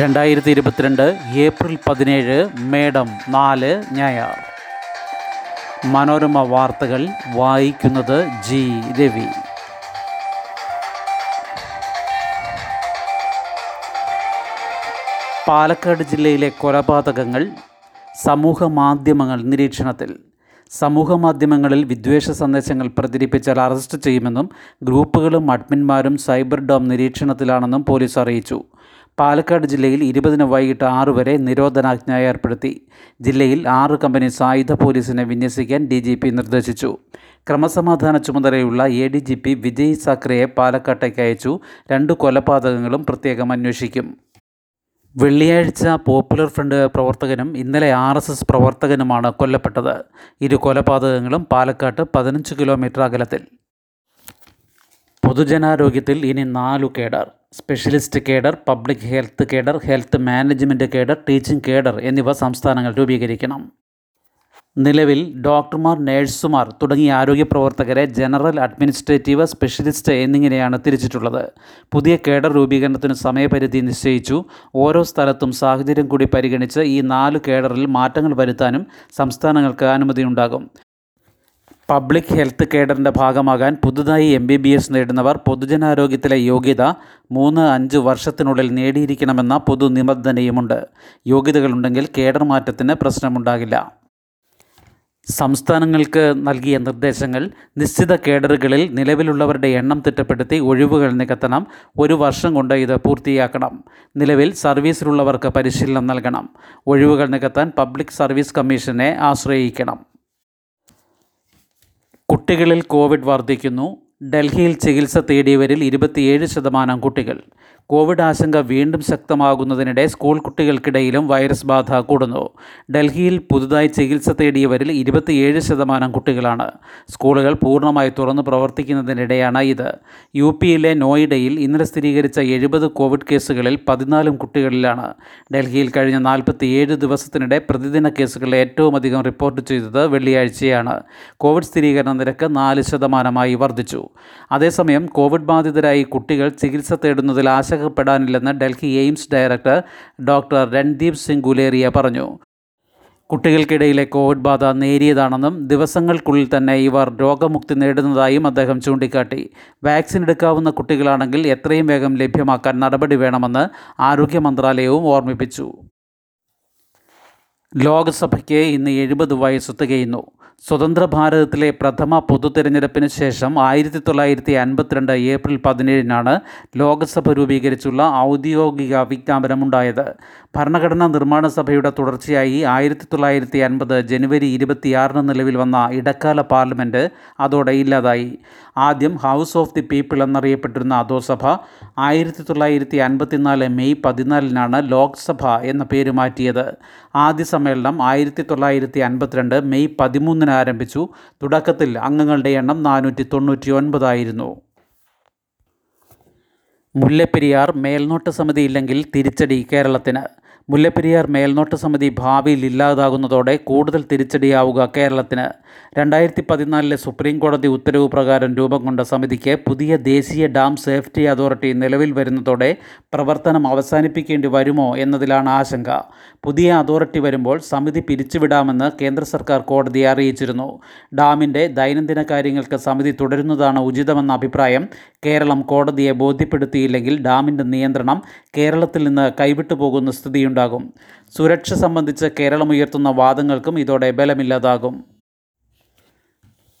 രണ്ടായിരത്തി ഇരുപത്തിരണ്ട് ഏപ്രിൽ പതിനേഴ് മേഡം നാല് ഞായർ മനോരമ വാർത്തകൾ വായിക്കുന്നത് ജി. രവി. പാലക്കാട് ജില്ലയിലെ കൊലപാതകങ്ങൾ സമൂഹ മാധ്യമങ്ങൾ നിരീക്ഷണത്തിൽ. സമൂഹ മാധ്യമങ്ങളിൽ വിദ്വേഷ സന്ദേശങ്ങൾ പ്രചരിപ്പിച്ചാൽ അറസ്റ്റ് ചെയ്യുമെന്നും ഗ്രൂപ്പുകളും അഡ്മിന്മാരും സൈബർ ഡോം നിരീക്ഷണത്തിലാണെന്നും പോലീസ് അറിയിച്ചു. പാലക്കാട് ജില്ലയിൽ ഇരുപതിന് വൈകിട്ട് ആറ് വരെ നിരോധനാജ്ഞ ഏർപ്പെടുത്തി. ജില്ലയിൽ ആറ് കമ്പനി സായുധ പോലീസിനെ വിന്യസിക്കാൻ ഡി ജി പി നിർദ്ദേശിച്ചു. ക്രമസമാധാന ചുമതലയുള്ള A D G P Vijay സാക്രയെ പാലക്കാട്ടേക്ക് അയച്ചു. രണ്ട് കൊലപാതകങ്ങളും പ്രത്യേകം അന്വേഷിക്കും. വെള്ളിയാഴ്ച പോപ്പുലർ ഫ്രണ്ട് പ്രവർത്തകനും ഇന്നലെ ആർ എസ് എസ് പ്രവർത്തകനുമാണ് കൊല്ലപ്പെട്ടത്. ഇരു കൊലപാതകങ്ങളും പാലക്കാട്ട് പതിനഞ്ച് കിലോമീറ്റർ അകലത്തിൽ. പൊതുജനാരോഗ്യത്തിൽ ഇനി നാലു cadre. Specialist cadre public health cadre health management cadre teaching cadre എന്നിവ സംസ്ഥാനങ്ങൾ രൂപീകരിക്കണം. നിലവിൽ ഡോക്ടർമാർ നഴ്സുമാർ തുടങ്ങിയ ആരോഗ്യ പ്രവർത്തകരെ ജനറൽ അഡ്മിനിസ്ട്രേറ്റീവ് സ്പെഷ്യലിസ്റ്റ് എന്നിങ്ങനെയാണ് തിരിച്ചിട്ടുള്ളത്. പുതിയ കേഡർ രൂപീകരണത്തിന് സമയപരിധി നിശ്ചയിച്ചു. ഓരോ സ്ഥലത്തും സാഹചര്യം കൂടി പരിഗണിച്ച് ഈ നാല് കേഡറിൽ മാറ്റങ്ങൾ വരുത്താനും സംസ്ഥാനങ്ങൾക്ക് അനുമതിയുണ്ടാകും. പബ്ലിക് ഹെൽത്ത് കേഡറിന്റെ ഭാഗമാകാൻ പുതുതായി എം ബി ബി എസ് നേടുന്നവർ പൊതുജനാരോഗ്യത്തിലെ യോഗ്യത മൂന്ന് അഞ്ച് വർഷത്തിനുള്ളിൽ നേടിയിരിക്കണമെന്ന പൊതു നിബന്ധനയുമുണ്ട്. യോഗ്യതകളുണ്ടെങ്കിൽ കേഡർ മാറ്റത്തിന് പ്രശ്നമുണ്ടാകില്ല. സംസ്ഥാനങ്ങൾക്ക് നൽകിയ നിർദ്ദേശങ്ങൾ നിശ്ചിത കേഡറുകളിൽ നിലവിലുള്ളവരുടെ എണ്ണം തിട്ടപ്പെടുത്തി ഒഴിവുകൾ നികത്തണം. ഒരു വർഷം കൊണ്ട് ഇത് പൂർത്തിയാക്കണം. നിലവിൽ സർവീസിലുള്ളവർക്ക് പരിശീലനം നൽകണം. ഒഴിവുകൾ നികത്താൻ പബ്ലിക് സർവീസ് കമ്മീഷനെ ആശ്രയിക്കണം. കുട്ടികളിൽ കോവിഡ് വർദ്ധിക്കുന്നു. ഡൽഹിയിൽ ചികിത്സ തേടിയവരിൽ ഇരുപത്തിയേഴ് ശതമാനം കുട്ടികൾ. കോവിഡ് ആശങ്ക വീണ്ടും ശക്തമാകുന്നതിനിടെ സ്കൂൾ കുട്ടികൾക്കിടയിലും വൈറസ് ബാധ കൂടുന്നു. ഡൽഹിയിൽ പുതുതായി ചികിത്സ തേടിയവരിൽ ഇരുപത്തിയേഴ് ശതമാനം കുട്ടികളാണ്. സ്കൂളുകൾ പൂർണമായി തുറന്നു പ്രവർത്തിക്കുന്നതിനിടെയാണ് ഇത്. യു പിയിലെ നോയിഡയിൽ ഇന്നലെ സ്ഥിരീകരിച്ച എഴുപത് കോവിഡ് കേസുകളിൽ പതിനാലും കുട്ടികളിലാണ്. ഡൽഹിയിൽ കഴിഞ്ഞ നാൽപ്പത്തിയേഴ് ദിവസത്തിനിടെ പ്രതിദിന കേസുകൾ ഏറ്റവും അധികം റിപ്പോർട്ട് ചെയ്തത് വെള്ളിയാഴ്ചയാണ്. കോവിഡ് സ്ഥിരീകരണ നിരക്ക് നാല് ശതമാനമായി വർദ്ധിച്ചു. അതേസമയം കോവിഡ് ബാധിതരായി കുട്ടികൾ ചികിത്സ തേടുന്നതിൽ ആശങ്കപ്പെടാനില്ലെന്ന് Delhi AIIMS director doctor Randeep Singh Guleria പറഞ്ഞു. കുട്ടികൾക്കിടയിലെ കോവിഡ് ബാധ നേരിയതാണെന്നും ദിവസങ്ങൾക്കുള്ളിൽ തന്നെ ഇവർ രോഗമുക്തി നേടുന്നതായും അദ്ദേഹം ചൂണ്ടിക്കാട്ടി. വാക്സിൻ എടുക്കാവുന്ന കുട്ടികളാണെങ്കിൽ എത്രയും വേഗം ലഭ്യമാക്കാൻ നടപടി വേണമെന്ന് ആരോഗ്യ മന്ത്രാലയവും ഓർമ്മിപ്പിച്ചു. ലോക്സഭയ്ക്ക് ഇന്ന് എഴുപത് വയസ്സ് തികയുന്നു. സ്വതന്ത്ര ഭാരതത്തിലെ പ്രഥമ പൊതു തിരഞ്ഞെടുപ്പിന് ശേഷം ആയിരത്തി തൊള്ളായിരത്തി അൻപത്തിരണ്ട് ഏപ്രിൽ പതിനേഴിനാണ് ലോക്സഭ രൂപീകരിച്ചുള്ള ഔദ്യോഗിക വിജ്ഞാപനമുണ്ടായത്. ഭരണഘടനാ നിർമ്മാണ സഭയുടെ തുടർച്ചയായി ആയിരത്തി തൊള്ളായിരത്തി അൻപത് ജനുവരി ഇരുപത്തിയാറിന് നിലവിൽ വന്ന ഇടക്കാല പാർലമെന്റ് അതോടെ ഇല്ലാതായി. ആദ്യം ഹൗസ് ഓഫ് ദി പീപ്പിൾ എന്നറിയപ്പെട്ടിരുന്ന അധോസഭ ആയിരത്തി തൊള്ളായിരത്തി അൻപത്തിനാല് മെയ് പതിനാലിനാണ് ലോക്സഭ എന്ന പേര് മാറ്റിയത്. ആദ്യ സമ്മേളനം ആയിരത്തി തൊള്ളായിരത്തി അൻപത്തിരണ്ട് മെയ് പതിമൂന്നിന് ആരംഭിച്ചു. തുടക്കത്തിൽ അംഗങ്ങളുടെ എണ്ണം നാനൂറ്റി തൊണ്ണൂറ്റി ഒൻപതായിരുന്നു മുല്ലപ്പെരിയാർ മേൽനോട്ട സമിതി ഇല്ലെങ്കിൽ തിരിച്ചടി കേരളത്തിന്. മുല്ലപ്പെരിയാർ മേൽനോട്ട സമിതി ഭാവിയിൽ ഇല്ലാതാകുന്നതോടെ കൂടുതൽ തിരിച്ചടിയാവുക കേരളത്തിന്. രണ്ടായിരത്തി പതിനാലിലെ സുപ്രീം കോടതി ഉത്തരവ് പ്രകാരം രൂപം കൊണ്ട സമിതിക്ക് പുതിയ ദേശീയ ഡാം സേഫ്റ്റി അതോറിറ്റി നിലവിൽ വരുന്നതോടെ പ്രവർത്തനം അവസാനിപ്പിക്കേണ്ടി വരുമോ എന്നതിലാണ് ആശങ്ക. പുതിയ അതോറിറ്റി വരുമ്പോൾ സമിതി പിരിച്ചുവിടാമെന്ന് കേന്ദ്ര സർക്കാർ കോടതിയെ അറിയിച്ചിരുന്നു. ഡാമിന്റെ ദൈനംദിന കാര്യങ്ങൾക്ക് സമിതി തുടരുന്നതാണ് ഉചിതമെന്ന അഭിപ്രായം കേരളം കോടതിയെ ബോധ്യപ്പെടുത്തിയില്ലെങ്കിൽ ഡാമിന്റെ നിയന്ത്രണം കേരളത്തിൽ നിന്ന് കൈവിട്ടു പോകുന്ന സ്ഥിതിയുണ്ടാകും സുരക്ഷ സംബന്ധിച്ച് കേരളം ഉയർത്തുന്ന വാദങ്ങൾക്കും ഇതോടെ ബലമില്ലാതാകും.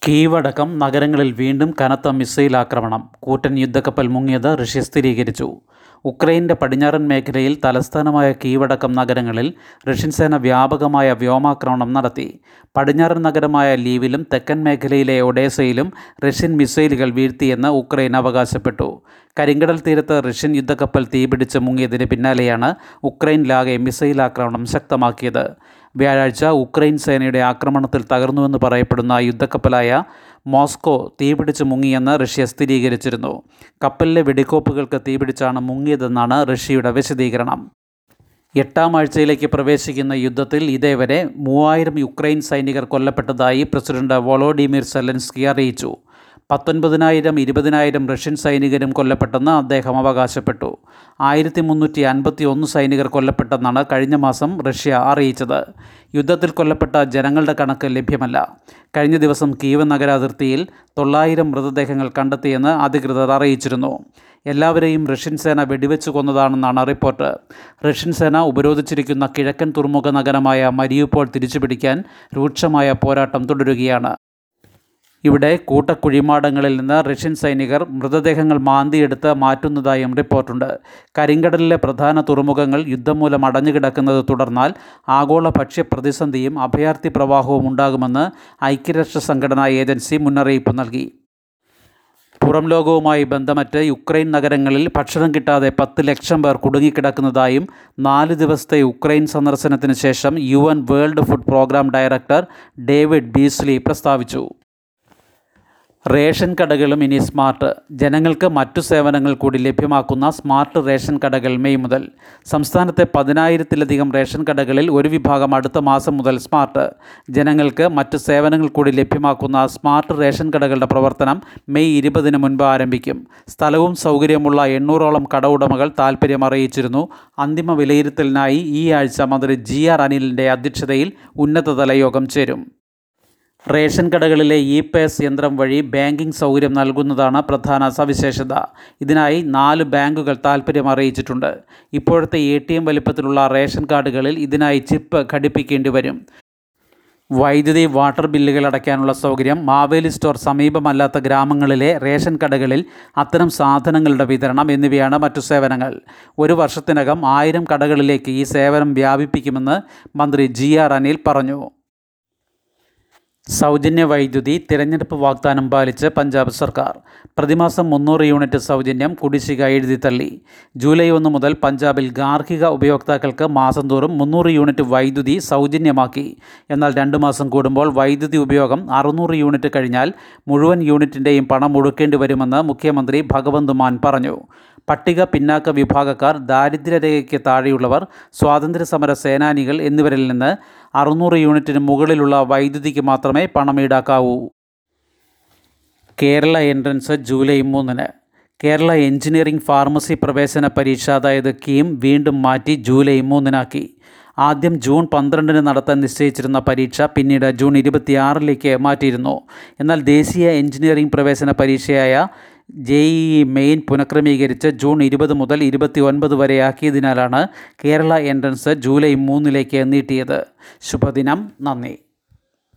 കീവടക്കം നഗരങ്ങളിൽ വീണ്ടും കനത്ത മിസൈൽ ആക്രമണം. കൂറ്റൻ യുദ്ധക്കപ്പൽ മുങ്ങിയത് റഷ്യ സ്ഥിരീകരിച്ചു. ഉക്രൈന്റെ പടിഞ്ഞാറൻ മേഖലയിൽ തലസ്ഥാനമായ കീവടക്കം നഗരങ്ങളിൽ റഷ്യൻ സേന വ്യാപകമായ വ്യോമാക്രമണം നടത്തി. പടിഞ്ഞാറൻ നഗരമായ ലീവിലും തെക്കൻ മേഖലയിലെ ഒഡേസയിലും റഷ്യൻ മിസൈലുകൾ വീഴ്ത്തിയെന്ന് ഉക്രൈൻ അവകാശപ്പെട്ടു. കരിങ്കടൽ തീരത്ത് റഷ്യൻ യുദ്ധക്കപ്പൽ തീപിടിച്ച് മുങ്ങിയതിന് പിന്നാലെയാണ് ഉക്രൈനിലാകെ മിസൈൽ ആക്രമണം ശക്തമാക്കിയത്. വ്യാഴാഴ്ച ഉക്രൈൻ സേനയുടെ ആക്രമണത്തിൽ തകർന്നുവെന്ന് പറയപ്പെടുന്ന യുദ്ധക്കപ്പലായ മോസ്കോ തീപിടിച്ച് മുങ്ങിയെന്ന് റഷ്യ സ്ഥിരീകരിച്ചിരുന്നു. കപ്പലിലെ വെടിക്കോപ്പുകൾക്ക് തീപിടിച്ചാണ് മുങ്ങിയതെന്നാണ് റഷ്യയുടെ വിശദീകരണം. എട്ടാം ആഴ്ചയിലേക്ക് പ്രവേശിക്കുന്ന യുദ്ധത്തിൽ ഇതേവരെ മൂവായിരം യുക്രൈൻ സൈനികർ കൊല്ലപ്പെട്ടതായി പ്രസിഡന്റ് വോളോഡിമിർ സെലൻസ്കി അറിയിച്ചു. പത്തൊൻപതിനായിരം ഇരുപതിനായിരം റഷ്യൻ സൈനികരും കൊല്ലപ്പെട്ടെന്ന് അദ്ദേഹം അവകാശപ്പെട്ടു. ആയിരത്തി മുന്നൂറ്റി അൻപത്തി ഒന്ന് സൈനികർ കൊല്ലപ്പെട്ടെന്നാണ് കഴിഞ്ഞ മാസം റഷ്യ അറിയിച്ചത്. യുദ്ധത്തിൽ കൊല്ലപ്പെട്ട ജനങ്ങളുടെ കണക്ക് ലഭ്യമല്ല. കഴിഞ്ഞ ദിവസം കീവ് നഗരാതിർത്തിയിൽ തൊള്ളായിരം മൃതദേഹങ്ങൾ കണ്ടെത്തിയെന്ന് അധികൃതർ അറിയിച്ചിരുന്നു. എല്ലാവരെയും റഷ്യൻ സേന വെടിവെച്ച് കൊന്നതാണെന്നാണ് റിപ്പോർട്ട്. റഷ്യൻ സേന ഉപരോധിച്ചിരിക്കുന്ന കിഴക്കൻ തുറമുഖ നഗരമായ മരിയുപോൾ തിരിച്ചുപിടിക്കാൻ രൂക്ഷമായ പോരാട്ടം തുടരുകയാണ്. ഇവിടെ കൂട്ടക്കുഴിമാടങ്ങളിൽ നിന്ന് റഷ്യൻ സൈനികർ മൃതദേഹങ്ങൾ മാന്തിയെടുത്ത് മാറ്റുന്നതായും റിപ്പോർട്ടുണ്ട്. കരിങ്കടലിലെ പ്രധാന തുറമുഖങ്ങൾ യുദ്ധം മൂലം അടഞ്ഞുകിടക്കുന്നത് തുടർന്നാൽ ആഗോള ഭക്ഷ്യ പ്രതിസന്ധിയും അഭയാർത്ഥി പ്രവാഹവും ഉണ്ടാകുമെന്ന് ഐക്യരാഷ്ട്ര സംഘടനാ ഏജൻസി മുന്നറിയിപ്പ് നൽകി. പുറം ലോകവുമായി ബന്ധമറ്റ് യുക്രൈൻ നഗരങ്ങളിൽ ഭക്ഷണം കിട്ടാതെ പത്ത് ലക്ഷം പേർ കുടുങ്ങിക്കിടക്കുന്നതായും നാല് ദിവസത്തെ യുക്രൈൻ സന്ദർശനത്തിന് ശേഷം U world food programme director David Beasley പ്രസ്താവിച്ചു. റേഷൻ കടകളും ഇനി സ്മാർട്ട് ജനങ്ങൾക്ക് മറ്റു സേവനങ്ങൾ കൂടി ലഭ്യമാക്കുന്ന സ്മാർട്ട് റേഷൻ കടകൾ മെയ് മുതൽ. സംസ്ഥാനത്തെ പതിനായിരത്തിലധികം റേഷൻ കടകളിൽ ഒരു വിഭാഗം അടുത്ത മാസം മുതൽ സ്മാർട്ട് ജനങ്ങൾക്ക് മറ്റു സേവനങ്ങൾ കൂടി ലഭ്യമാക്കുന്ന സ്മാർട്ട് റേഷൻ കടകളുടെ പ്രവർത്തനം മെയ് ഇരുപതിന് മുൻപ് ആരംഭിക്കും. സ്ഥലവും സൗകര്യമുള്ള എണ്ണൂറോളം കട ഉടമകൾ താൽപ്പര്യം അറിയിച്ചിരുന്നു. അന്തിമ വിലയിരുത്തലിനായി ഈ ആഴ്ച മന്ത്രി ജി ആർ അനിലിന്റെ അധ്യക്ഷതയിൽ ഉന്നതതല യോഗം ചേരും. റേഷൻ കടകളിലെ ഇ പേസ് യന്ത്രം വഴി ബാങ്കിംഗ് സൗകര്യം നൽകുന്നതാണ് പ്രധാന സവിശേഷത. ഇതിനായി നാല് ബാങ്കുകൾ താൽപ്പര്യം അറിയിച്ചിട്ടുണ്ട്. ഇപ്പോഴത്തെ എ ടി എം വലിപ്പത്തിലുള്ള റേഷൻ കാർഡുകളിൽ ഇതിനായി ചിപ്പ് ഘടിപ്പിക്കേണ്ടി വരും. വൈദ്യുതി വാട്ടർ ബില്ലുകൾ അടയ്ക്കാനുള്ള സൗകര്യം മാവേലി സ്റ്റോർ സമീപമല്ലാത്ത ഗ്രാമങ്ങളിലെ റേഷൻ കടകളിൽ അത്തരം സാധനങ്ങളുടെ വിതരണം എന്നിവയാണ് മറ്റു സേവനങ്ങൾ. ഒരു വർഷത്തിനകം ആയിരം കടകളിലേക്ക് ഈ സേവനം വ്യാപിപ്പിക്കുമെന്ന് മന്ത്രി ജി ആർ അനിൽ പറഞ്ഞു. സൗജന്യ വൈദ്യുതി തിരഞ്ഞെടുപ്പ് വാഗ്ദാനം പാലിച്ച് പഞ്ചാബ് സർക്കാർ പ്രതിമാസം മുന്നൂറ് യൂണിറ്റ് സൗജന്യം കുടിശ്ശിക എഴുതി തള്ളി. ജൂലൈ ഒന്ന് മുതൽ പഞ്ചാബിൽ ഗാർഹിക ഉപയോക്താക്കൾക്ക് മാസം തോറും മുന്നൂറ് യൂണിറ്റ് വൈദ്യുതി സൗജന്യമാക്കി. എന്നാൽ രണ്ട് മാസം കൂടുമ്പോൾ വൈദ്യുതി ഉപയോഗം അറുന്നൂറ് യൂണിറ്റ് കഴിഞ്ഞാൽ മുഴുവൻ യൂണിറ്റിന്റെയും പണം ഒടുക്കേണ്ടി വരുമെന്ന് മുഖ്യമന്ത്രി ഭഗവന്ത് മാൻ പറഞ്ഞു. പട്ടിക പിന്നാക്ക വിഭാഗക്കാർ ദാരിദ്ര്യരേഖയ്ക്ക് താഴെയുള്ളവർ സ്വാതന്ത്ര്യ സമര സേനാനികൾ എന്നിവരിൽ നിന്ന് അറുന്നൂറ് യൂണിറ്റിന് മുകളിലുള്ള വൈദ്യുതിക്ക് മാത്രമേ പണം ഈടാക്കാവൂ. കേരള എൻട്രൻസ് ജൂലൈ മൂന്നിന്. കേരള എഞ്ചിനീയറിംഗ് ഫാർമസി പ്രവേശന പരീക്ഷ അതായത് കീം വീണ്ടും മാറ്റി ജൂലൈ മൂന്നിനാക്കി. ആദ്യം ജൂൺ പന്ത്രണ്ടിന് നടത്താൻ നിശ്ചയിച്ചിരുന്ന പരീക്ഷ പിന്നീട് ജൂൺ ഇരുപത്തിയാറിലേക്ക് മാറ്റിയിരുന്നു. എന്നാൽ ദേശീയ എഞ്ചിനീയറിംഗ് പ്രവേശന പരീക്ഷയായ ജെ ഇ മെയിൻ പുനഃക്രമീകരിച്ച് ജൂൺ ഇരുപത് മുതൽ ഇരുപത്തി ഒൻപത് വരെ ആക്കിയതിനാലാണ് കേരള എൻട്രൻസ് ജൂലൈ മൂന്നിലേക്ക് നീട്ടിയത്. ശുഭദിനം. നന്ദി.